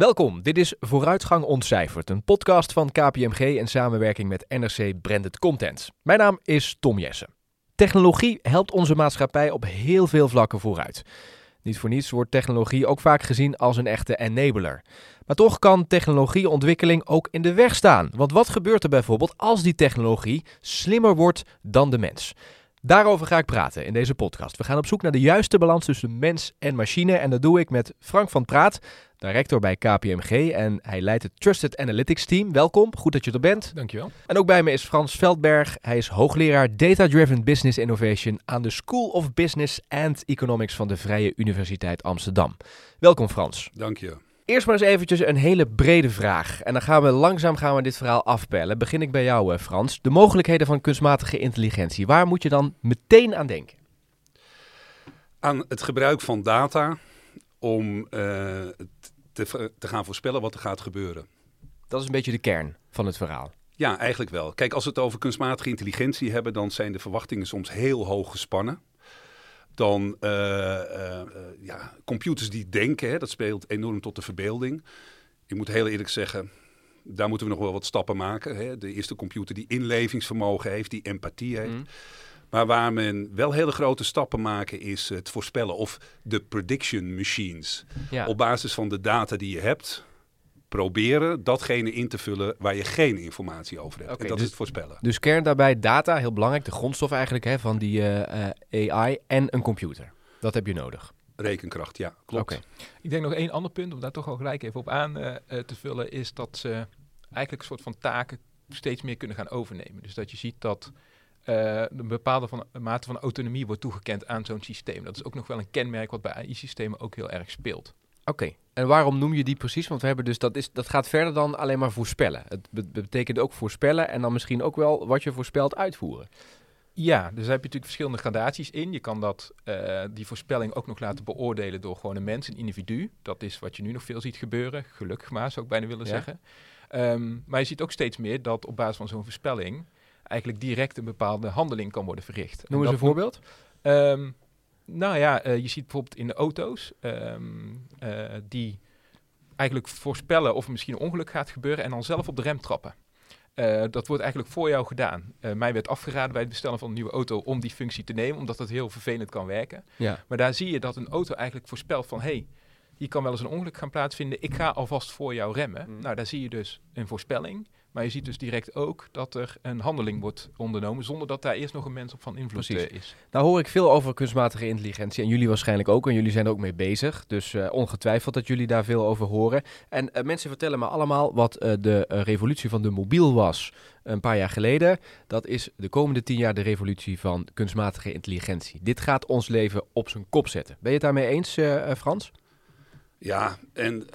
Welkom, dit is Vooruitgang Ontcijferd, een podcast van KPMG in samenwerking met NRC Branded Content. Mijn naam is Tom Jessen. Technologie helpt onze maatschappij op heel veel vlakken vooruit. Niet voor niets wordt technologie ook vaak gezien als een echte enabler. Maar toch kan technologieontwikkeling ook in de weg staan. Want wat gebeurt er bijvoorbeeld als die technologie slimmer wordt dan de mens? Daarover ga ik praten in deze podcast. We gaan op zoek naar de juiste balans tussen mens en machine. En dat doe ik met Frank van Praat, director bij KPMG. En hij leidt het Trusted Analytics Team. Welkom, goed dat je er bent. Dankjewel. En ook bij me is Frans Veldberg. Hij is hoogleraar Data Driven Business Innovation aan de School of Business and Economics van de Vrije Universiteit Amsterdam. Welkom Frans. Dank je. Eerst maar eens eventjes een hele brede vraag. En dan gaan we langzaam gaan we dit verhaal afpellen. Begin ik bij jou, eh, Frans. De mogelijkheden van kunstmatige intelligentie. Waar moet je dan meteen aan denken? Aan het gebruik van data om uh, te, te gaan voorspellen wat er gaat gebeuren. Dat is een beetje de kern van het verhaal. Ja, eigenlijk wel. Kijk, als we het over kunstmatige intelligentie hebben, dan zijn de verwachtingen soms heel hoog gespannen. Dan uh, uh, ja, computers die denken, hè, dat speelt enorm tot de verbeelding. Ik moet heel eerlijk zeggen, daar moeten we nog wel wat stappen maken. Hè. De eerste computer die inlevingsvermogen heeft, die empathie heeft. Mm. Maar waar men wel hele grote stappen maken is het voorspellen of de prediction machines. Ja. Op basis van de data die je hebt, proberen datgene in te vullen waar je geen informatie over hebt. Okay, en dat dus, is het voorspellen. Dus kern daarbij data, heel belangrijk, de grondstof eigenlijk hè, van die uh, uh, AI en een computer. Dat heb je nodig. Rekenkracht, ja, klopt. Okay. Ik denk nog één ander punt, om daar toch al gelijk even op aan uh, te vullen, is dat ze eigenlijk een soort van taken steeds meer kunnen gaan overnemen. Dus dat je ziet dat uh, een bepaalde van, een mate van autonomie wordt toegekend aan zo'n systeem. Dat is ook nog wel een kenmerk wat bij AI-systemen ook heel erg speelt. Oké, en waarom noem je die precies? Want we hebben dus dat, is, dat gaat verder dan alleen maar voorspellen. Het betekent ook voorspellen en dan misschien ook wel wat je voorspelt uitvoeren. Ja, dus daar heb je natuurlijk verschillende gradaties in. Je kan dat, uh, die voorspelling ook nog laten beoordelen door gewoon een mens, een individu. Dat is wat je nu nog veel ziet gebeuren. Gelukkig maar, zou ik bijna willen ja. zeggen. Um, maar je ziet ook steeds meer dat op basis van zo'n voorspelling eigenlijk direct een bepaalde handeling kan worden verricht. Noem eens een voorbeeld. Um, nou ja, uh, je ziet bijvoorbeeld in de auto's um, uh, die eigenlijk voorspellen of er misschien een ongeluk gaat gebeuren en dan zelf op de rem trappen. Uh, dat wordt eigenlijk voor jou gedaan. mij werd afgeraden bij het bestellen van een nieuwe auto om die functie te nemen, omdat dat heel vervelend kan werken. Ja. Maar daar zie je dat een auto eigenlijk voorspelt van, hey, hier kan wel eens een ongeluk gaan plaatsvinden. Ik ga alvast voor jou remmen. Mm. Nou, daar zie je dus een voorspelling. Maar je ziet dus direct ook dat er een handeling wordt ondernomen zonder dat daar eerst nog een mens op van invloed uh, is. Nou hoor ik veel over kunstmatige intelligentie en jullie waarschijnlijk ook en jullie zijn er ook mee bezig. Dus uh, ongetwijfeld dat jullie daar veel over horen. En uh, mensen vertellen me allemaal wat de revolutie van de mobiel was een paar jaar geleden. Dat is de komende tien jaar de revolutie van kunstmatige intelligentie. Dit gaat ons leven op zijn kop zetten. Ben je het daarmee eens, Frans? Ja, en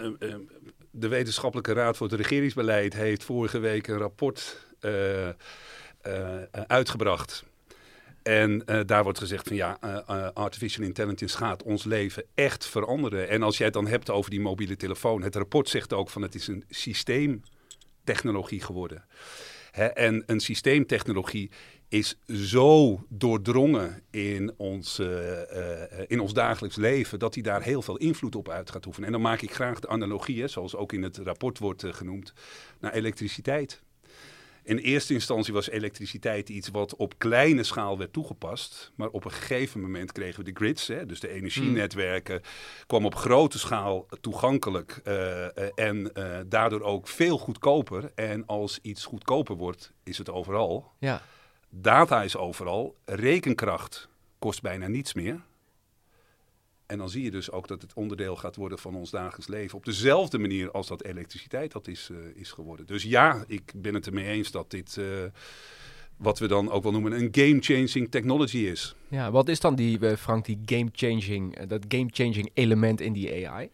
de Wetenschappelijke Raad voor het Regeringsbeleid heeft vorige week een rapport uh, uitgebracht. En daar wordt gezegd van ja, artificial intelligence gaat ons leven echt veranderen. En als jij het dan hebt over die mobiele telefoon, het rapport zegt ook van het is een systeemtechnologie geworden. En een systeemtechnologie is zo doordrongen in ons, uh, uh, in ons dagelijks leven dat hij daar heel veel invloed op uit gaat oefenen. En dan maak ik graag de analogie, zoals ook in het rapport wordt uh, genoemd, naar elektriciteit. In eerste instantie was elektriciteit iets wat op kleine schaal werd toegepast. Maar op een gegeven moment kregen we de grids, hè, dus de energienetwerken, kwam op grote schaal toegankelijk en daardoor ook veel goedkoper. En als iets goedkoper wordt, is het overal. Ja. Data is overal. Rekenkracht kost bijna niets meer. En dan zie je dus ook dat het onderdeel gaat worden van ons dagelijks leven. Op dezelfde manier als dat elektriciteit dat is, uh, is geworden. Dus ja, ik ben het ermee eens dat dit, uh, wat we dan ook wel noemen, een game-changing technology is. Ja, wat is dan die, uh, Frank, die game-changing, dat game-changing element in die AI?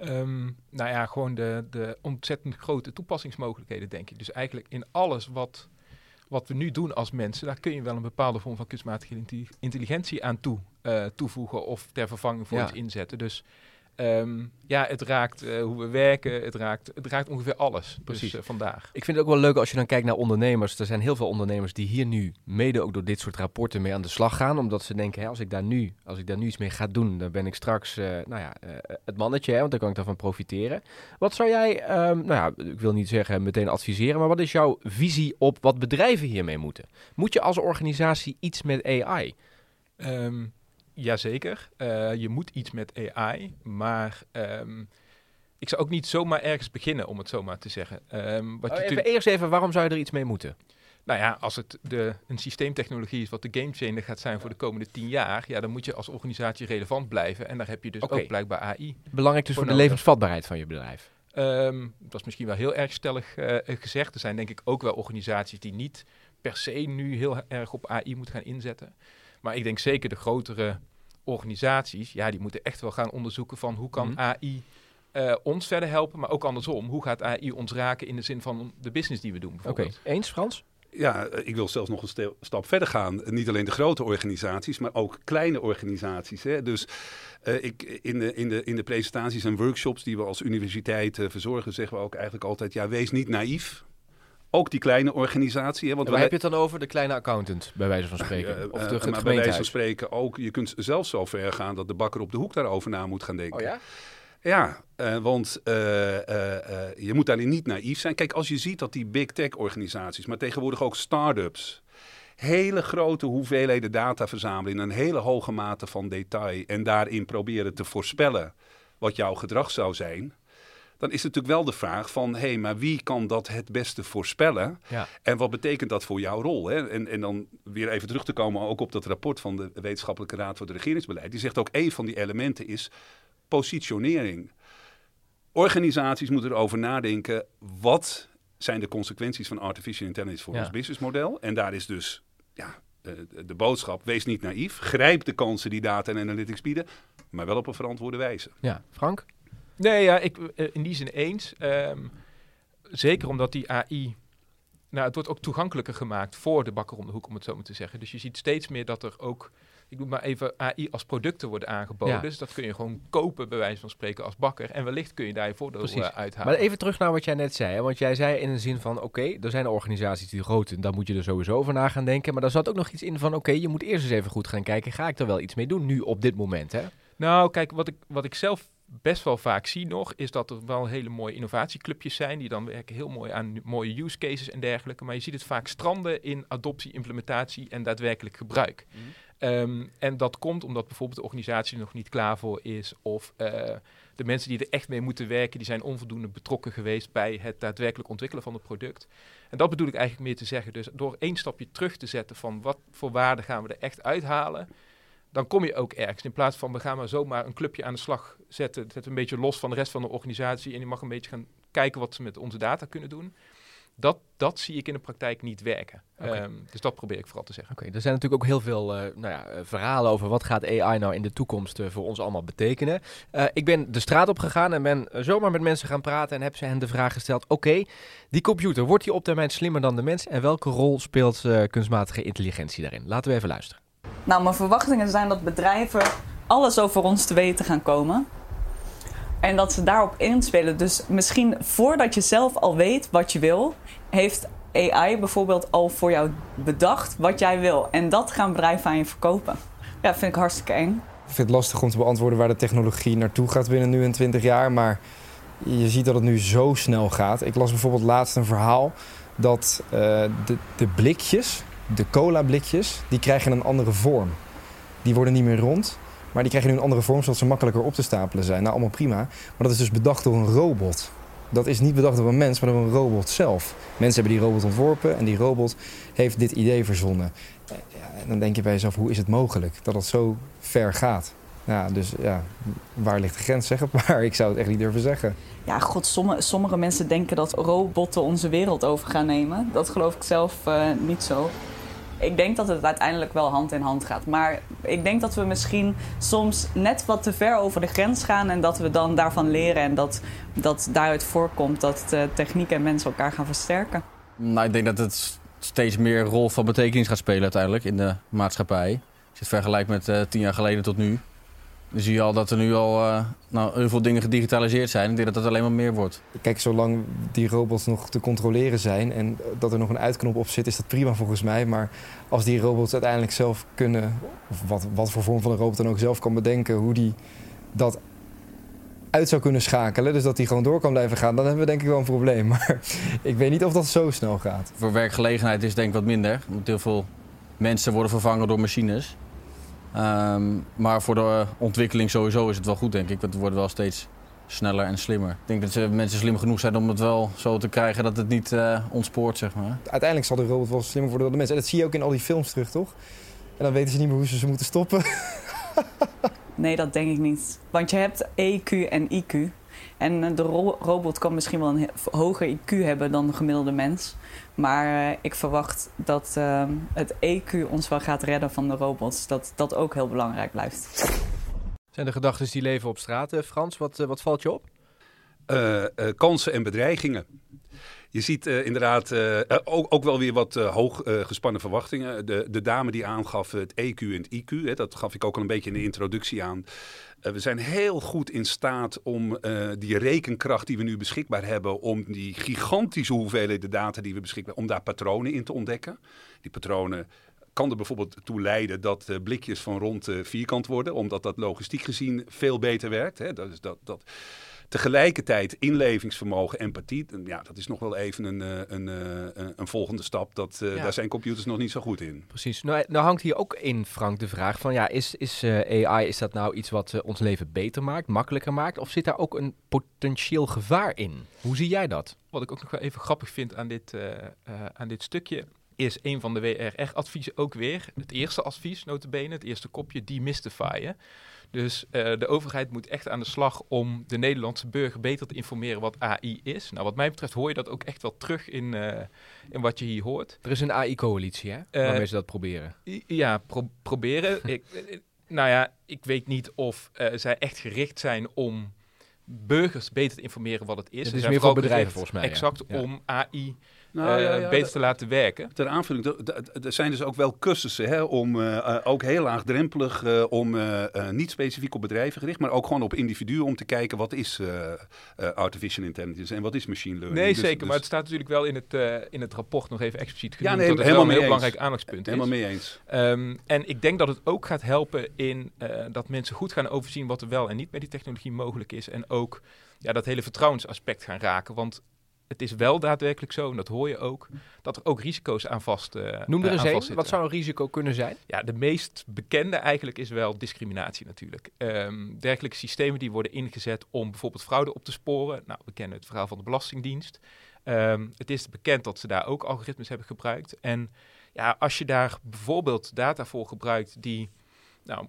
Um, nou ja, gewoon de, de ontzettend grote toepassingsmogelijkheden, denk ik. Dus eigenlijk in alles wat wat we nu doen als mensen, daar kun je wel een bepaalde vorm van kunstmatige intelligentie aan toe, uh, toevoegen of ter vervanging voor ja. iets inzetten. Dus Ehm, ja, het raakt eh, hoe we werken, het raakt, het raakt ongeveer alles. Precies. Dus, vandaag. Ik vind het ook wel leuk als je dan kijkt naar ondernemers. Er zijn heel veel ondernemers die hier nu mede ook door dit soort rapporten mee aan de slag gaan. Omdat ze denken, hè, als, ik daar nu, als ik daar nu iets mee ga doen, dan ben ik straks eh, nou ja, het mannetje. Hè, want dan kan ik daarvan profiteren. Wat zou jij, ehm, nou ja, ik wil niet zeggen meteen adviseren. Maar wat is jouw visie op wat bedrijven hiermee moeten? Moet je als organisatie iets met AI? Ehm jazeker, uh, je moet iets met AI, maar ehm, ik zou ook niet zomaar ergens beginnen, om het zomaar te zeggen. Um, wat oh, even, eerst even, waarom zou je er iets mee moeten? Nou ja, als het de, een systeemtechnologie is wat de gamechanger gaat zijn voor de komende tien jaar, ja, dan moet je als organisatie relevant blijven. En daar heb je dus ook blijkbaar AI. Belangrijk dus voor, voor de levensvatbaarheid van je bedrijf. Um, dat is misschien wel heel erg stellig uh, gezegd. Er zijn denk ik ook wel organisaties die niet per se nu heel erg op AI moeten gaan inzetten. Maar ik denk zeker de grotere organisaties, ja, die moeten echt wel gaan onderzoeken van hoe kan mhm. AI uh, eh, ons verder helpen, maar ook andersom. Hoe gaat AI ons raken in de zin van de business die we doen? Oké, eens Frans? Ja, eh, ik wil zelfs nog een stap verder gaan. Niet alleen de grote organisaties, maar ook kleine organisaties. Hè. Dus uh, ik, in, de, in, de, in de presentaties en workshops die we als universiteit uh, verzorgen, zeggen we ook eigenlijk altijd: ja, wees niet naïef. Ook die kleine organisatie. Hè, want waar heb je het dan over? De kleine accountant, bij wijze van spreken? of de, uh, maar bij wijze van spreken ook. Je kunt zelfs zo ver gaan dat de bakker op de hoek daarover na moet gaan denken. Oh ja? Ja, uh, want uh, je moet daarin niet naïef zijn. Kijk, als je ziet dat die big tech organisaties, maar tegenwoordig ook start-ups, hele grote hoeveelheden data verzamelen in een hele hoge mate van detail en daarin proberen te voorspellen wat jouw gedrag zou zijn dan is natuurlijk wel de vraag van, hé, hey, maar wie kan dat het beste voorspellen? Ja. En wat betekent dat voor jouw rol? Hè? En, en dan weer even terug te komen ook op dat rapport van de Wetenschappelijke Raad voor het Regeringsbeleid. Die zegt ook, een van die elementen is positionering. Organisaties moeten erover nadenken, wat zijn de consequenties van artificial intelligence voor ons businessmodel? En daar is dus ja, de, de boodschap, wees niet naïef. Grijp de kansen die data en analytics bieden, maar wel op een verantwoorde wijze. Ja, Frank? Nee, ja, ik uh, in die zin eens. Um, zeker omdat die AI. Nou, het wordt ook toegankelijker gemaakt voor de bakker om de hoek, om het zo maar te zeggen. Dus je ziet steeds meer dat er ook. Ik doe maar even AI als producten worden aangeboden. Ja. Dus dat kun je gewoon kopen, bij wijze van spreken, als bakker. En wellicht kun je daar je voordeel uh, uithalen. Maar even terug naar wat jij net zei. Hè? Want jij zei in de zin van: oké, okay, er zijn organisaties die groot zijn, daar moet je er sowieso over na gaan denken. Maar daar zat ook nog iets in van: oké, okay, je moet eerst eens even goed gaan kijken. Ga ik er wel iets mee doen nu op dit moment? Hè? Nou, kijk, wat ik, wat ik zelf best wel vaak zie nog, is dat er wel hele mooie innovatieclubjes zijn. Die dan werken heel mooi aan mooie use cases en dergelijke. Maar je ziet het vaak stranden in adoptie, implementatie en daadwerkelijk gebruik. Mm. Um, en dat komt omdat bijvoorbeeld de organisatie er nog niet klaar voor is. Of uh, de mensen die er echt mee moeten werken, die zijn onvoldoende betrokken geweest bij het daadwerkelijk ontwikkelen van het product. En dat bedoel ik eigenlijk meer te zeggen. Dus door één stapje terug te zetten van wat voor waarde gaan we er echt uithalen dan kom je ook ergens. In plaats van we gaan maar zomaar een clubje aan de slag zetten, zet een beetje los van de rest van de organisatie en je mag een beetje gaan kijken wat ze met onze data kunnen doen. Dat, dat zie ik in de praktijk niet werken. Okay. Um, dus dat probeer ik vooral te zeggen. Oké, okay, er zijn natuurlijk ook heel veel uh, nou ja, verhalen over wat gaat AI nou in de toekomst uh, voor ons allemaal betekenen. Uh, ik ben de straat op gegaan en ben zomaar met mensen gaan praten en heb ze hen de vraag gesteld: oké, die computer, wordt die op termijn slimmer dan de mens en welke rol speelt kunstmatige intelligentie daarin? Laten we even luisteren. Nou, mijn verwachtingen zijn dat bedrijven alles over ons te weten gaan komen. En dat ze daarop inspelen. Dus misschien voordat je zelf al weet wat je wil, heeft AI bijvoorbeeld al voor jou bedacht wat jij wil. En dat gaan bedrijven aan je verkopen. Ja, vind ik hartstikke eng. Ik vind het lastig om te beantwoorden waar de technologie naartoe gaat binnen nu en 20 jaar. Maar je ziet dat het nu zo snel gaat. Ik las bijvoorbeeld laatst een verhaal dat uh, de, de blikjes de cola blikjes, die krijgen een andere vorm. Die worden niet meer rond, maar die krijgen nu een andere vorm zodat ze makkelijker op te stapelen zijn. Nou, allemaal prima. Maar dat is dus bedacht door een robot. Dat is niet bedacht door een mens, maar door een robot zelf. Mensen hebben die robot ontworpen en die robot heeft dit idee verzonnen. Ja, en dan denk je bij jezelf, hoe is het mogelijk dat het zo ver gaat? Ja, dus ja, waar ligt de grens, zeg het maar. Ik zou het echt niet durven zeggen. Ja, god, sommige, sommige mensen denken dat robotten onze wereld over gaan nemen. Dat geloof ik zelf uh, niet zo. Ik denk dat het uiteindelijk wel hand in hand gaat. Maar ik denk dat we misschien soms net wat te ver over de grens gaan. En dat we dan daarvan leren. En dat, dat daaruit voorkomt dat uh, techniek en mensen elkaar gaan versterken. Nou, ik denk dat het steeds meer rol van betekenis gaat spelen uiteindelijk in de maatschappij. Als je het vergelijkt met uh, tien jaar geleden tot nu. Dan zie je al dat er nu al uh, nou, heel veel dingen gedigitaliseerd zijn. Ik denk dat dat alleen maar meer wordt. Kijk, zolang die robots nog te controleren zijn en dat er nog een uitknop op zit, is dat prima volgens mij. Maar als die robots uiteindelijk zelf kunnen, of wat, wat voor vorm van een robot dan ook zelf kan bedenken, hoe die dat uit zou kunnen schakelen, dus dat die gewoon door kan blijven gaan, dan hebben we denk ik wel een probleem. Maar ik weet niet of dat zo snel gaat. Voor werkgelegenheid is het denk ik wat minder. Want heel veel mensen worden vervangen door machines. Um, maar voor de ontwikkeling sowieso is het wel goed, denk ik. Want het wordt wel steeds sneller en slimmer. Ik denk dat mensen slim genoeg zijn om het wel zo te krijgen dat het niet uh, ontspoort, zeg maar. Uiteindelijk zal de robot wel slimmer worden dan de mensen. En dat zie je ook in al die films terug, toch? En dan weten ze niet meer hoe ze ze moeten stoppen. nee, dat denk ik niet. Want je hebt EQ en IQ. En eh, de robot kan misschien wel een hoger IQ hebben dan de gemiddelde mens. Maar uh, ik verwacht dat uh, het EQ ons wel gaat redden van de robots. Dat dat ook heel belangrijk blijft. Zijn de gedachten die leven op straat, uh, Frans? Wat, wat valt je op? kansen en bedreigingen. Je ziet uh, inderdaad uh, ook, ook, wel weer wat hoog gespannen verwachtingen. De, de, dame die aangaf het EQ en het IQ, hè, dat gaf ik ook al een beetje in de introductie aan. we zijn heel goed in staat om die rekenkracht die we nu beschikbaar hebben, om die gigantische hoeveelheden data die we beschikbaar om daar patronen in te ontdekken. Die patronen kan er bijvoorbeeld toe leiden dat blikjes van rond vierkant worden, omdat dat logistiek gezien veel beter werkt. Hè. Dat is dat, dat, Tegelijkertijd inlevingsvermogen, empathie, ja, dat is nog wel even een, eh, een, een, eh, een volgende stap. Dat, uh, Daar zijn computers nog niet zo goed in. Precies. Nou, nou hangt hier ook in, Frank, de vraag van, ja, is, is AI, is dat nou iets wat ons leven beter maakt, makkelijker maakt? Of zit daar ook een potentieel gevaar in? Hoe zie jij dat? Wat ik ook nog wel even grappig vind aan dit, aan dit stukje, is een van de WRR-adviezen ook weer, het eerste advies, notabene, het eerste kopje, demystifyen. Dus uh, de overheid moet echt aan de slag om de Nederlandse burger beter te informeren wat AI is. Nou, wat mij betreft hoor je dat ook echt wel terug in, uh, in wat je hier hoort. Er is een AI-coalitie, hè? Uh, waarmee ze dat proberen. Ja, pro proberen. ik, nou ja, ik weet niet of zij echt gericht zijn om burgers beter te informeren wat het is. Het is meer voor bedrijven volgens mij. Exact ja. om AI nou, ja, ja, beter te laten werken. Ter aanvulling, er zijn dus ook wel cursussen hè, om uh, ook heel laagdrempelig, uh, om uh, niet specifiek op bedrijven gericht, maar ook gewoon op individuen om te kijken wat is artificial intelligence en wat is machine learning. Nee, dus, zeker, dus... maar het staat natuurlijk wel in het, in het rapport nog even expliciet genoemd. Ja, nee, dat het helemaal een heel belangrijk aandachtspunt helemaal is. Helemaal mee eens. Um, en ik denk dat het ook gaat helpen in dat mensen goed gaan overzien wat er wel en niet met die technologie mogelijk is en ook ja, dat hele vertrouwensaspect gaan raken. Want het is wel daadwerkelijk zo, en dat hoor je ook, dat er ook risico's aan vast uh, Noem er eens een. Wat zou een risico kunnen zijn? Ja, de meest bekende eigenlijk is wel discriminatie natuurlijk. Um, dergelijke systemen die worden ingezet om bijvoorbeeld fraude op te sporen. Nou, we kennen het verhaal van de Belastingdienst. Um, het is bekend dat ze daar ook algoritmes hebben gebruikt. En ja, als je daar bijvoorbeeld data voor gebruikt die nou,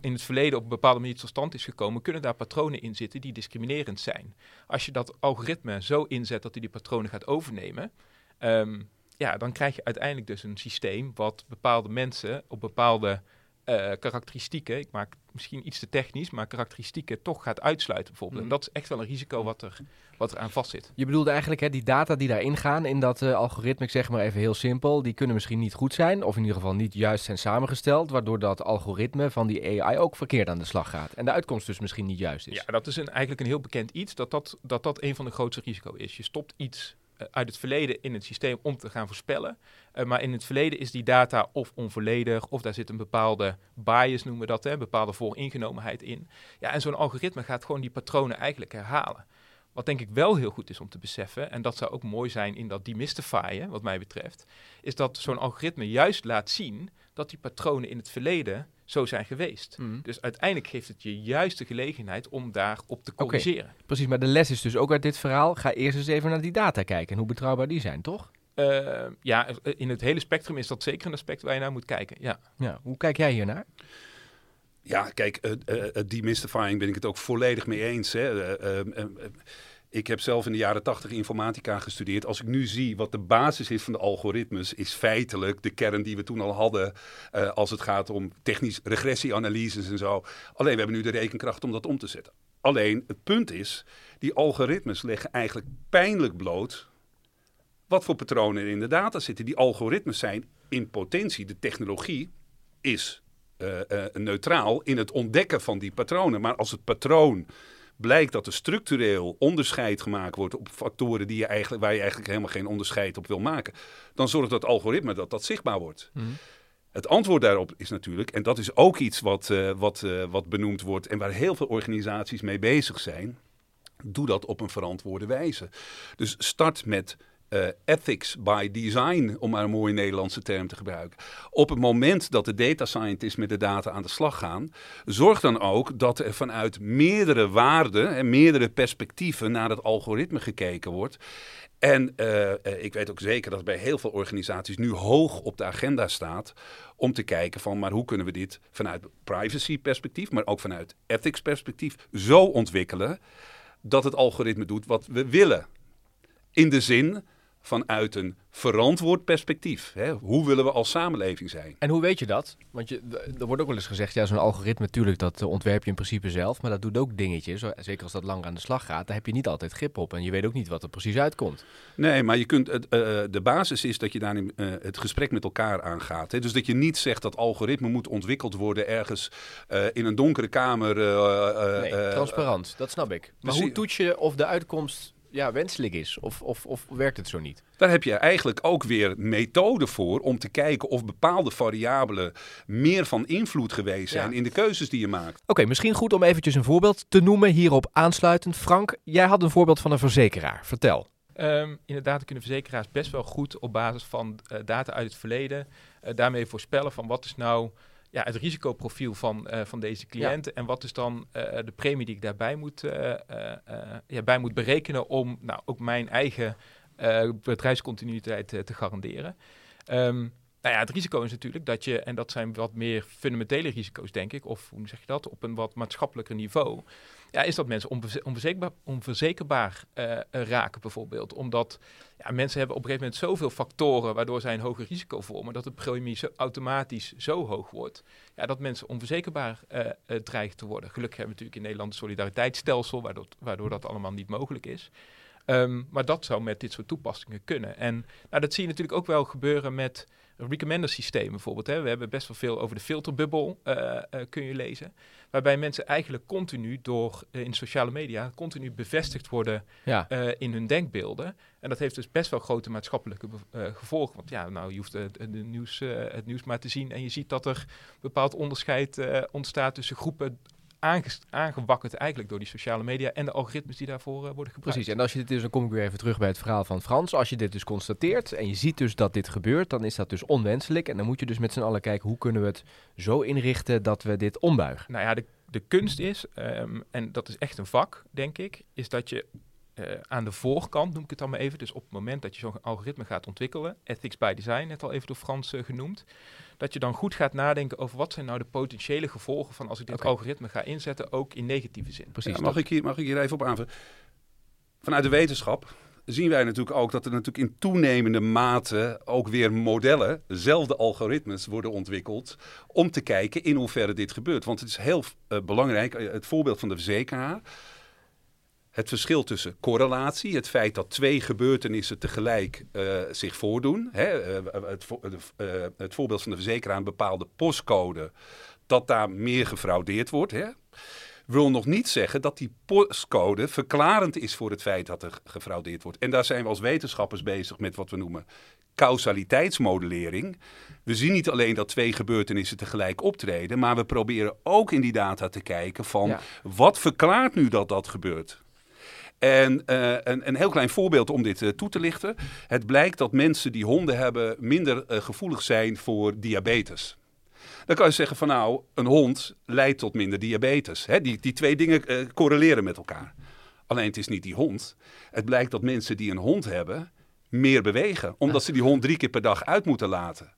in het verleden op een bepaalde manier tot stand is gekomen, kunnen daar patronen in zitten die discriminerend zijn. Als je dat algoritme zo inzet dat hij die patronen gaat overnemen, um, ja, dan krijg je uiteindelijk dus een systeem wat bepaalde mensen op bepaalde uh, karakteristieken, ik maak misschien iets te technisch, maar karakteristieken toch gaat uitsluiten bijvoorbeeld. En mm. dat is echt wel een risico wat er, wat er aan vastzit. Je bedoelde eigenlijk hè, die data die daarin gaan in dat uh, algoritme, ik zeg maar even heel simpel, die kunnen misschien niet goed zijn of in ieder geval niet juist zijn samengesteld, waardoor dat algoritme van die AI ook verkeerd aan de slag gaat. En de uitkomst dus misschien niet juist is. Ja, dat is een, eigenlijk een heel bekend iets, dat dat, dat dat een van de grootste risico's is. Je stopt iets eh, uit het verleden in het systeem om te gaan voorspellen. Uh, maar in het verleden is die data of onvolledig, of daar zit een bepaalde bias, noemen we dat, een bepaalde vooringenomenheid in. Ja, en zo'n algoritme gaat gewoon die patronen eigenlijk herhalen. Wat denk ik wel heel goed is om te beseffen, en dat zou ook mooi zijn in dat demystifyen, wat mij betreft, is dat zo'n algoritme juist laat zien dat die patronen in het verleden zo zijn geweest. Mhm. Dus uiteindelijk geeft het je juist de gelegenheid om daarop te corrigeren. precies, maar de les is dus ook uit dit verhaal, ga eerst eens even naar die data kijken en hoe betrouwbaar die zijn, toch? Uh, ja, in het hele spectrum is dat zeker een aspect waar je naar moet kijken. Ja. Ja, hoe kijk jij hier naar? Ja, kijk, uh, uh, demystifying ben ik het ook volledig mee eens. Hè. Ik heb zelf in de jaren tachtig informatica gestudeerd. Als ik nu zie wat de basis is van de algoritmes, is feitelijk de kern die we toen al hadden uh, als het gaat om technisch regressieanalyses en zo. Alleen we hebben nu de rekenkracht om dat om te zetten. Alleen het punt is, die algoritmes leggen eigenlijk pijnlijk bloot wat voor patronen er in de data zitten. Die algoritmes zijn in potentie, de technologie is uh, neutraal in het ontdekken van die patronen. Maar als het patroon blijkt dat er structureel onderscheid gemaakt wordt op factoren die je eigenlijk, waar je eigenlijk helemaal geen onderscheid op wil maken, dan zorgt dat algoritme dat dat zichtbaar wordt. Mhm. Het antwoord daarop is natuurlijk, en dat is ook iets wat, uh, wat, uh, wat benoemd wordt en waar heel veel organisaties mee bezig zijn, doe dat op een verantwoorde wijze. Dus start met uh, ethics by design, om maar een mooie Nederlandse term te gebruiken. Op het moment dat de data scientists met de data aan de slag gaan, zorg dan ook dat er vanuit meerdere waarden en meerdere perspectieven naar het algoritme gekeken wordt. En uh, ik weet ook zeker dat bij heel veel organisaties nu hoog op de agenda staat om te kijken van, maar hoe kunnen we dit vanuit privacy perspectief, maar ook vanuit ethics perspectief zo ontwikkelen dat het algoritme doet wat we willen. In de zin vanuit een verantwoord perspectief. Hè? Hoe willen we als samenleving zijn? En hoe weet je dat? Want je, er wordt ook wel eens gezegd, ja, zo'n algoritme natuurlijk, dat eh, ontwerp je in principe zelf, maar dat doet ook dingetjes. Zeker als dat langer aan de slag gaat, daar heb je niet altijd grip op en je weet ook niet wat er precies uitkomt. Nee, maar je kunt, uh, de basis is dat je daar uh, het gesprek met elkaar aangaat. Hè? Dus dat je niet zegt dat algoritme moet ontwikkeld worden ergens in een donkere kamer. nee, transparant, dat snap ik. Maar hoe toets je of de uitkomst ja, wenselijk is? Of, of, of werkt het zo niet? Daar heb je eigenlijk ook weer methoden voor om te kijken of bepaalde variabelen meer van invloed geweest zijn in de keuzes die je maakt. Oké, misschien goed om eventjes een voorbeeld te noemen hierop aansluitend. Frank, jij had een voorbeeld van een verzekeraar. Vertel. Um, inderdaad kunnen verzekeraars best wel goed op basis van uh, data uit het verleden uh, daarmee voorspellen van wat is nou ja, het risicoprofiel van, uh, van deze cliënten. En wat is dan uh, de premie die ik daarbij moet, uh, ja, bij moet berekenen om nou, ook mijn eigen bedrijfscontinuïteit te garanderen. Um, nou ja, het risico is natuurlijk dat je, en dat zijn wat meer fundamentele risico's, denk ik, of hoe zeg je dat, op een wat maatschappelijker niveau, ja, is dat mensen onverzekerbaar, uh, raken bijvoorbeeld. Omdat ja, mensen hebben op een gegeven moment zoveel factoren waardoor zij een hoger risico vormen, dat de premie automatisch zo hoog wordt, ja, dat mensen onverzekerbaar uh, uh, dreigen te worden. Gelukkig hebben we natuurlijk in Nederland een solidariteitsstelsel, waardoor, waardoor dat allemaal niet mogelijk is. Um, maar dat zou met dit soort toepassingen kunnen. En nou, dat zie je natuurlijk ook wel gebeuren met recommender systeem bijvoorbeeld. Hè. We hebben best wel veel over de filterbubbel, uh, kun je lezen. Waarbij mensen eigenlijk continu door uh, in sociale media continu bevestigd worden ja. in hun denkbeelden. En dat heeft dus best wel grote maatschappelijke gevolgen. Want ja, nou, je hoeft de nieuws, het nieuws maar te zien en je ziet dat er bepaald onderscheid ontstaat tussen groepen aangewakkerd eigenlijk door die sociale media en de algoritmes die daarvoor uh, worden gebruikt. Precies, en als je dit dus, dan kom ik weer even terug bij het verhaal van Frans. Als je dit dus constateert en je ziet dus dat dit gebeurt, dan is dat dus onwenselijk. En dan moet je dus met z'n allen kijken, hoe kunnen we het zo inrichten dat we dit ombuigen? Nou ja, de, de kunst is, um, en dat is echt een vak, denk ik, is dat je uh, aan de voorkant, noem ik het dan maar even, dus op het moment dat je zo'n algoritme gaat ontwikkelen, ethics by design, net al even door Frans uh, genoemd, dat je dan goed gaat nadenken over wat zijn nou de potentiële gevolgen van als ik dit okay. algoritme ga inzetten, ook in negatieve zin. Precies. Ja, mag, ik hier, mag ik hier even op aanvullen? Vanuit de wetenschap zien wij natuurlijk ook dat er natuurlijk in toenemende mate ook weer modellen, dezelfde algoritmes worden ontwikkeld om te kijken in hoeverre dit gebeurt. Want het is heel uh, belangrijk, het voorbeeld van de verzekeraar het verschil tussen correlatie, het feit dat twee gebeurtenissen tegelijk uh, zich voordoen. Hè, uh, het, uh, het, voorbeeld van de verzekeraar, een bepaalde postcode, dat daar meer gefraudeerd wordt. Hè, wil nog niet zeggen dat die postcode verklarend is voor het feit dat er gefraudeerd wordt. En daar zijn we als wetenschappers bezig met wat we noemen causaliteitsmodellering. We zien niet alleen dat twee gebeurtenissen tegelijk optreden, maar we proberen ook in die data te kijken van ja. wat verklaart nu dat dat gebeurt. En uh, een, een, heel klein voorbeeld om dit uh, toe te lichten. Het blijkt dat mensen die honden hebben minder uh, gevoelig zijn voor diabetes. Dan kan je zeggen van nou, een hond leidt tot minder diabetes. Hè? Die, die twee dingen correleren met elkaar. Alleen het is niet die hond. Het blijkt dat mensen die een hond hebben meer bewegen. Omdat ze die hond drie keer per dag uit moeten laten.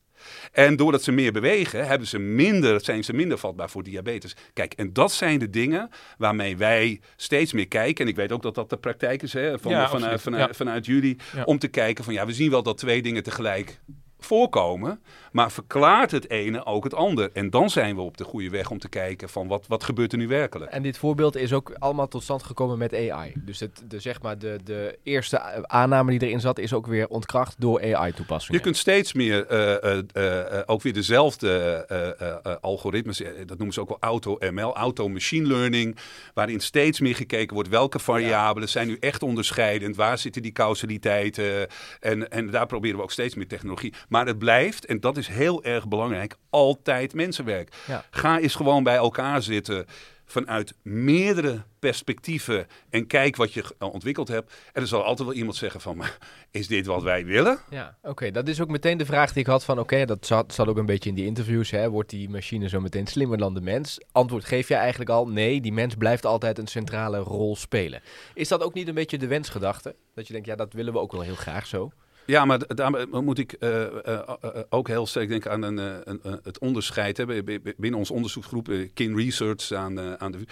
En doordat ze meer bewegen, hebben ze minder, zijn ze minder vatbaar voor diabetes. Kijk, en dat zijn de dingen waarmee wij steeds meer kijken. En ik weet ook dat dat de praktijk is hè, van, ja, vanuit, vanuit, ja. vanuit, jullie. Om te kijken van ja, we zien wel dat twee dingen tegelijk voorkomen, maar verklaart het ene ook het ander. En dan zijn we op de goede weg om te kijken van wat, wat gebeurt er nu werkelijk. En dit voorbeeld is ook allemaal tot stand gekomen met AI. Dus het, de, zeg maar de, de eerste aanname die erin zat, is ook weer ontkracht door AI-toepassingen. Je kunt steeds meer uh, uh, ook weer dezelfde algoritmes, dat noemen ze ook wel auto-ML, auto-machine learning, waarin steeds meer gekeken wordt welke variabelen zijn nu echt onderscheidend, waar zitten die causaliteiten. En, en daar proberen we ook steeds meer technologie. Maar het blijft, en dat is heel erg belangrijk, altijd mensenwerk. Ga eens gewoon bij elkaar zitten vanuit meerdere perspectieven en kijk wat je ontwikkeld hebt. En er zal altijd wel iemand zeggen van, is dit wat wij willen? Ja, oké. Dat is ook meteen de vraag die ik had van, oké, dat zat, zat ook een beetje in die interviews. Hè. Wordt die machine zo meteen slimmer dan de mens? Antwoord geef je eigenlijk al, nee, die mens blijft altijd een centrale rol spelen. Is dat ook niet een beetje de wensgedachte? Dat je denkt, ja, dat willen we ook wel heel graag zo. Ja, maar daar moet ik uh, uh, ook heel sterk denken aan een, een, het onderscheid. Hè, binnen ons onderzoeksgroep, Kin Research aan, aan de.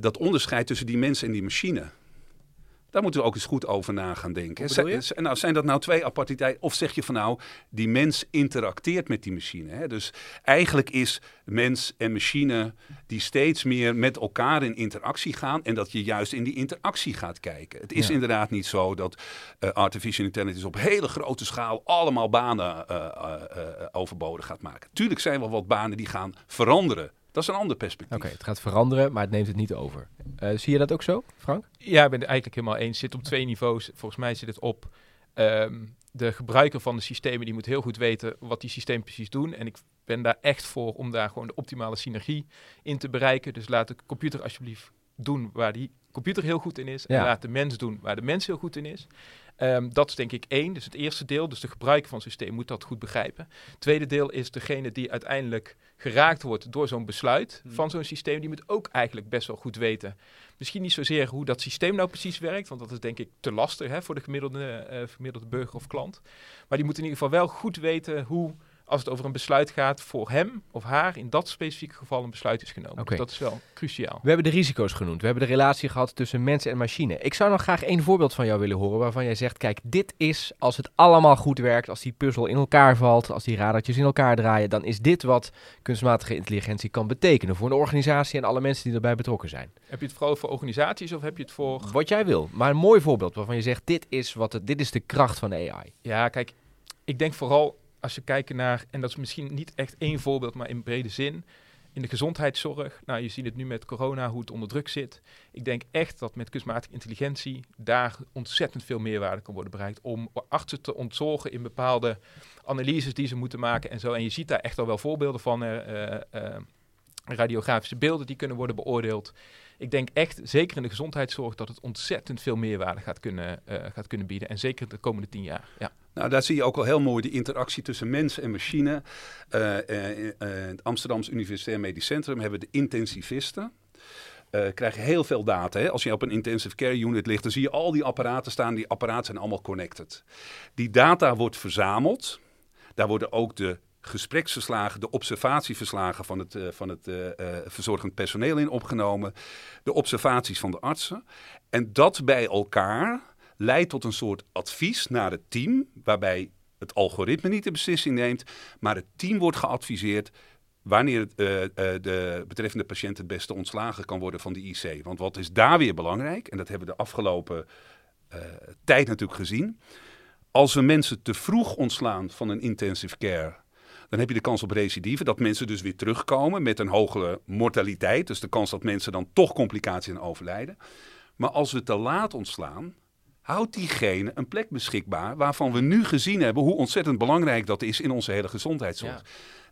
dat onderscheid tussen die mensen en die machine. Daar moeten we ook eens goed over na gaan denken. Zijn, nou, zijn dat nou twee aparteiten? Of zeg je van nou, die mens interacteert met die machine. Hè? Dus eigenlijk is mens en machine die steeds meer met elkaar in interactie gaan. En dat je juist in die interactie gaat kijken. Het is inderdaad niet zo dat uh, artificial intelligence op hele grote schaal allemaal banen uh, uh, overbodig gaat maken. Tuurlijk zijn er wat banen die gaan veranderen. Dat is een ander perspectief. Oké, het gaat veranderen, maar het neemt het niet over. Uh, zie je dat ook zo, Frank? Ja, ik ben het eigenlijk helemaal eens. Het zit op twee niveaus. Volgens mij zit het op um, de gebruiker van de systemen. Die moet heel goed weten wat die systemen precies doen. En ik ben daar echt voor om daar gewoon de optimale synergie in te bereiken. Dus laat de computer alsjeblieft doen waar die computer heel goed in is. En laat de mens doen waar de mens heel goed in is. Um, dat is denk ik één. Dus het eerste deel, dus de gebruiker van het systeem moet dat goed begrijpen. Het tweede deel is degene die uiteindelijk geraakt wordt door zo'n besluit hmm. van zo'n systeem. Die moet ook eigenlijk best wel goed weten. Misschien niet zozeer hoe dat systeem nou precies werkt, want dat is denk ik te lastig hè, voor de gemiddelde, uh, gemiddelde burger of klant. Maar die moet in ieder geval wel goed weten hoe als het over een besluit gaat voor hem of haar in dat specifieke geval een besluit is genomen. Dus dat is wel cruciaal. We hebben de risico's genoemd. We hebben de relatie gehad tussen mens en machine. Ik zou nog graag één voorbeeld van jou willen horen waarvan jij zegt, kijk, dit is als het allemaal goed werkt, als die puzzel in elkaar valt, als die radertjes in elkaar draaien, dan is dit wat kunstmatige intelligentie kan betekenen voor een organisatie en alle mensen die erbij betrokken zijn. Heb je het vooral voor organisaties of heb je het voor... Wat jij wil, maar een mooi voorbeeld waarvan je zegt, dit is, wat het, dit is de kracht van de AI. Ja, kijk, ik denk vooral als je kijkt naar, en dat is misschien niet echt één voorbeeld, maar in brede zin, in de gezondheidszorg. Nou, je ziet het nu met corona, hoe het onder druk zit. Ik denk echt dat met kunstmatige intelligentie daar ontzettend veel meerwaarde kan worden bereikt om artsen te ontzorgen in bepaalde analyses die ze moeten maken en zo. En je ziet daar echt al wel voorbeelden van. Uh, uh, radiografische beelden die kunnen worden beoordeeld. Ik denk echt, zeker in de gezondheidszorg, dat het ontzettend veel meerwaarde gaat kunnen, uh, gaat kunnen bieden. En zeker de komende tien jaar. Ja. Nou, daar zie je ook al heel mooi de interactie tussen mens en machine. Uh, uh, het Amsterdamse Universitair Medisch Centrum hebben de intensivisten. Uh, krijg je heel veel data. Hè? Als je op een intensive care unit ligt, dan zie je al die apparaten staan. Die apparaten zijn allemaal connected. Die data wordt verzameld. Daar worden ook de gespreksverslagen, de observatieverslagen van het, van het verzorgend personeel in opgenomen. De observaties van de artsen. En dat bij elkaar leidt tot een soort advies naar het team, waarbij het algoritme niet de beslissing neemt, maar het team wordt geadviseerd wanneer uh, de betreffende patiënt het beste ontslagen kan worden van de IC. Want wat is daar weer belangrijk, en dat hebben we de afgelopen uh, tijd natuurlijk gezien, als we mensen te vroeg ontslaan van een intensive care, dan heb je de kans op recidive, dat mensen dus weer terugkomen met een hogere mortaliteit. Dus de kans dat mensen dan toch complicaties en overlijden. Maar als we te laat ontslaan, houdt diegene een plek beschikbaar waarvan we nu gezien hebben hoe ontzettend belangrijk dat is in onze hele gezondheidszorg.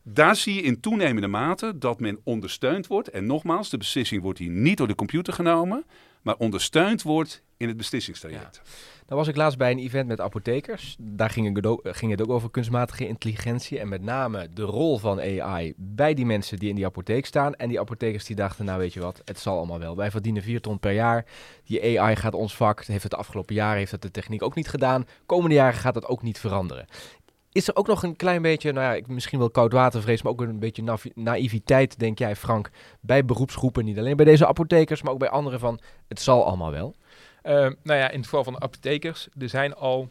Daar zie je in toenemende mate dat men ondersteund wordt. En nogmaals, de beslissing wordt hier niet door de computer genomen, maar ondersteund wordt in het beslissingstraject. Ja. Dan was ik laatst bij een event met apothekers. Daar ging het, ook, ging het ook over kunstmatige intelligentie. En met name de rol van AI bij die mensen die in die apotheek staan. En die apothekers die dachten, nou weet je wat, het zal allemaal wel. Wij verdienen 4 ton per jaar. Die AI gaat ons vak. Heeft het afgelopen jaren heeft dat de techniek ook niet gedaan. Komende jaren gaat dat ook niet veranderen. Is er ook nog een klein beetje, nou ja, misschien wel koudwatervrees, maar ook een beetje naïviteit, denk jij Frank, bij beroepsgroepen, niet alleen bij deze apothekers, maar ook bij anderen van, het zal allemaal wel? Uh, nou ja, in het geval van de apothekers, er zijn al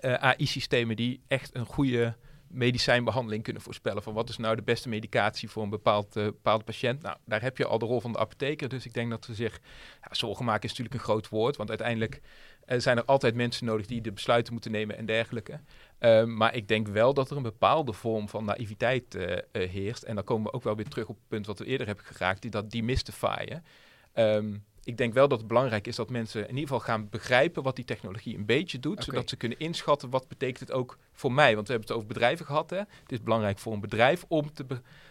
eh, AI-systemen die echt een goede medicijnbehandeling kunnen voorspellen. Van wat is nou de beste medicatie voor een bepaald, uh, bepaalde patiënt. Nou, daar heb je al de rol van de apotheker. Dus ik denk dat ze zich... Ja, zorgen maken is natuurlijk een groot woord. Want uiteindelijk uh, zijn er altijd mensen nodig die de besluiten moeten nemen en dergelijke. Uh, maar ik denk wel dat er een bepaalde vorm van naïviteit heerst. En dan komen we ook wel weer terug op het punt wat we eerder hebben geraakt. Die dat demystifyen. Um, ik denk wel dat het belangrijk is dat mensen in ieder geval gaan begrijpen wat die technologie een beetje doet. Okay. Zodat ze kunnen inschatten wat betekent het ook voor mij. Want we hebben het over bedrijven gehad. Hè? Het is belangrijk voor een bedrijf om te,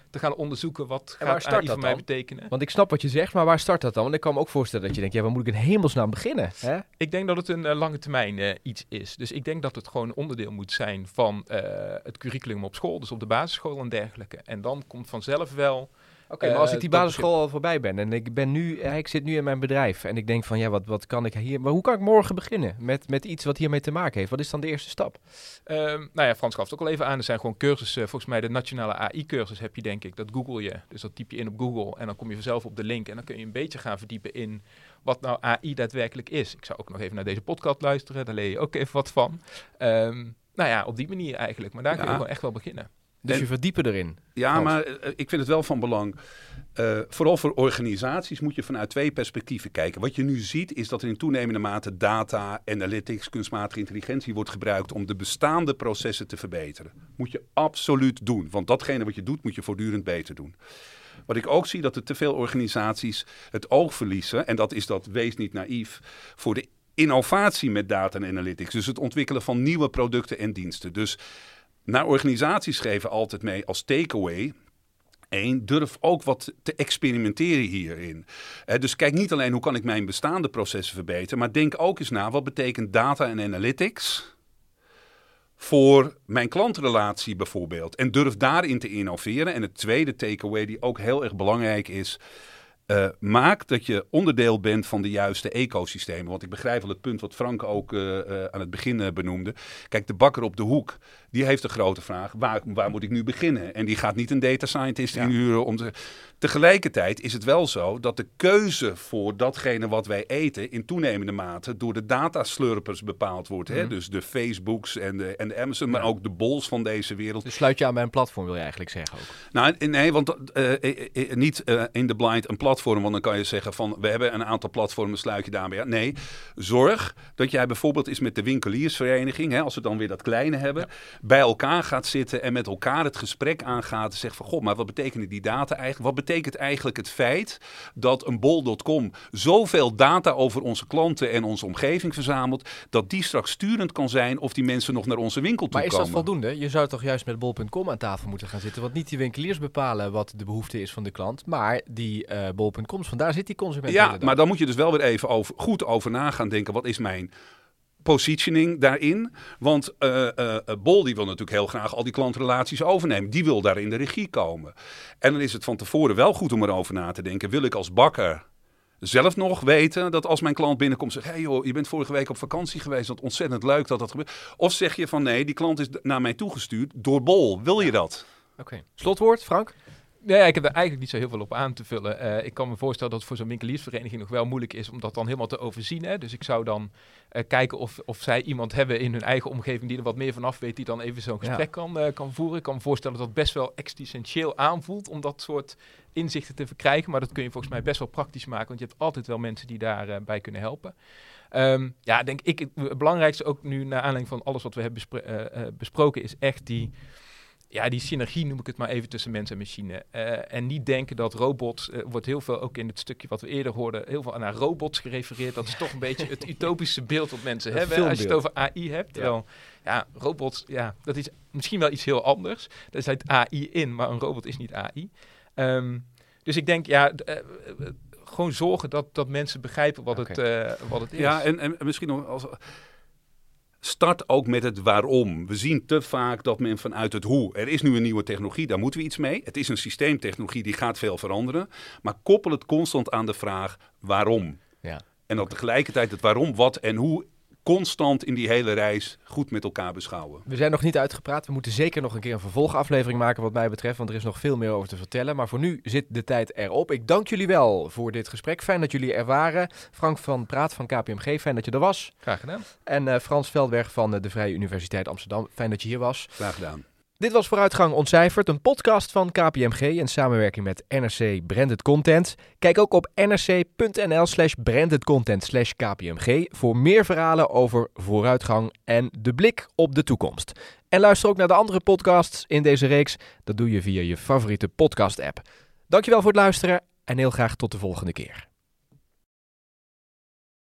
te gaan onderzoeken wat en gaat start AI dat voor mij dan? betekenen. Want ik snap wat je zegt, maar waar start dat dan? Want ik kan me ook voorstellen dat je denkt, ja, waar moet ik in hemelsnaam beginnen? Hè? Ik denk dat het een uh, lange termijn uh, iets is. Dus ik denk dat het gewoon onderdeel moet zijn van uh, het curriculum op school. Dus op de basisschool en dergelijke. En dan komt vanzelf wel... Oké, okay, maar als ik die basisschool al voorbij ben en ik ben nu, ik zit nu in mijn bedrijf en ik denk van ja, wat, wat kan ik hier, maar hoe kan ik morgen beginnen met, met iets wat hiermee te maken heeft? Wat is dan de eerste stap? Um, nou ja, Frans gaf het ook al even aan. Er zijn gewoon cursussen, volgens mij de nationale AI-cursus heb je denk ik, dat google je. Dus dat typ je in op Google en dan kom je vanzelf op de link en dan kun je een beetje gaan verdiepen in wat nou AI daadwerkelijk is. Ik zou ook nog even naar deze podcast luisteren, daar leer je ook even wat van. Um, nou ja, op die manier eigenlijk, maar daar ja. kun je gewoon echt wel beginnen. Dus en, je verdiepen erin. Ja, maar uh, ik vind het wel van belang. Uh, vooral voor organisaties moet je vanuit twee perspectieven kijken. Wat je nu ziet is dat er in toenemende mate data, analytics, kunstmatige intelligentie wordt gebruikt om de bestaande processen te verbeteren. Moet je absoluut doen, want datgene wat je doet moet je voortdurend beter doen. Wat ik ook zie dat er te veel organisaties het oog verliezen, en dat is dat wees niet naïef, voor de innovatie met data en analytics. Dus het ontwikkelen van nieuwe producten en diensten. Dus naar organisaties geven altijd mee als takeaway. Eén, durf ook wat te experimenteren hierin. Dus kijk niet alleen hoe kan ik mijn bestaande processen verbeteren, maar denk ook eens na wat betekent data en analytics voor mijn klantrelatie bijvoorbeeld. En durf daarin te innoveren. En het tweede takeaway die ook heel erg belangrijk is, uh, maak dat je onderdeel bent van de juiste ecosystemen. Want ik begrijp wel het punt wat Frank ook uh, uh, aan het begin benoemde. Kijk, de bakker op de hoek, die heeft een grote vraag. Waar, waar moet ik nu beginnen? En die gaat niet een data scientist ja. inhuren om te... Tegelijkertijd is het wel zo dat de keuze voor datgene wat wij eten... in toenemende mate door de dataslurpers bepaald wordt. Mm. Hè? Dus de Facebooks en de, en de Amazon, ja. maar ook de bols van deze wereld. Dus sluit je aan bij een platform, wil je eigenlijk zeggen ook? Nou, nee, want niet in de blind een platform want dan kan je zeggen van we hebben een aantal platformen, sluit je daarbij aan. Nee, zorg dat jij bijvoorbeeld eens met de winkeliersvereniging, hè, als we dan weer dat kleine hebben, ja. Bij elkaar gaat zitten en met elkaar het gesprek aangaat en zegt van god, maar wat betekenen die data eigenlijk? Wat betekent eigenlijk het feit dat een bol.com zoveel data over onze klanten en onze omgeving verzamelt, dat die straks sturend kan zijn of die mensen nog naar onze winkel toe maar komen. Maar is dat voldoende? Je zou toch juist met bol.com aan tafel moeten gaan zitten, want niet die winkeliers bepalen wat de behoefte is van de klant, maar die uh, bol.com. Vandaar zit die consument. Ja, maar dan moet je dus wel weer even over, goed over na gaan denken. Wat is mijn positioning daarin? Want uh, uh, Bol die wil natuurlijk heel graag al die klantrelaties overnemen. Die wil daar in de regie komen. En dan is het van tevoren wel goed om erover na te denken. Wil ik als bakker zelf nog weten dat als mijn klant binnenkomt zegt... hé hey joh, je bent vorige week op vakantie geweest, wat ontzettend leuk dat dat gebeurt. Of zeg je van nee, die klant is naar mij toegestuurd door Bol. Wil je dat? Oké. Okay. Slotwoord, Frank? Ja, ik heb er eigenlijk niet zo heel veel op aan te vullen. Uh, ik kan me voorstellen dat het voor zo'n winkeliersvereniging nog wel moeilijk is om dat dan helemaal te overzien. Hè? Dus ik zou dan uh, kijken of, of zij iemand hebben in hun eigen omgeving die er wat meer vanaf weet, die dan even zo'n gesprek ja. kan, uh, kan voeren. Ik kan me voorstellen dat dat best wel existentieel aanvoelt om dat soort inzichten te verkrijgen. Maar dat kun je volgens mij best wel praktisch maken, want je hebt altijd wel mensen die daarbij bij kunnen helpen. Um, ja, denk ik, het belangrijkste ook nu naar aanleiding van alles wat we hebben bespro besproken, is echt die ja, die synergie noem ik het maar even tussen mens en machine. Uh, en niet denken dat robots, uh, wordt heel veel ook in het stukje wat we eerder hoorden, heel veel naar robots gerefereerd. Dat is toch een beetje het utopische beeld wat mensen hebben. Als je het over AI hebt. Terwijl, ja. ja, robots, ja, dat is misschien wel iets heel anders. Daar zit AI in, maar een robot is niet AI. Um, dus ik denk, ja, uh, gewoon zorgen dat, dat mensen begrijpen wat, okay. het, wat het is. Ja, en, en misschien nog als start ook met het waarom. We zien te vaak dat men vanuit het hoe. Er is nu een nieuwe technologie, daar moeten we iets mee. Het is een systeemtechnologie, die gaat veel veranderen. Maar koppel het constant aan de vraag waarom. Ja. En dat tegelijkertijd het waarom, wat en hoe constant in die hele reis goed met elkaar beschouwen. We zijn nog niet uitgepraat. We moeten zeker nog een keer een vervolgaflevering maken wat mij betreft, want er is nog veel meer over te vertellen. Maar voor nu zit de tijd erop. Ik dank jullie wel voor dit gesprek. Fijn dat jullie er waren. Frank van Praat van KPMG, fijn dat je er was. Graag gedaan. En uh, Frans Veldberg van uh, de Vrije Universiteit Amsterdam, fijn dat je hier was. Graag gedaan. Dit was Vooruitgang Ontcijferd, een podcast van KPMG in samenwerking met NRC Branded Content. Kijk ook op nrc.nl slash brandedcontent slash KPMG voor meer verhalen over vooruitgang en de blik op de toekomst. En luister ook naar de andere podcasts in deze reeks. Dat doe je via je favoriete podcast app. Dankjewel voor het luisteren en heel graag tot de volgende keer.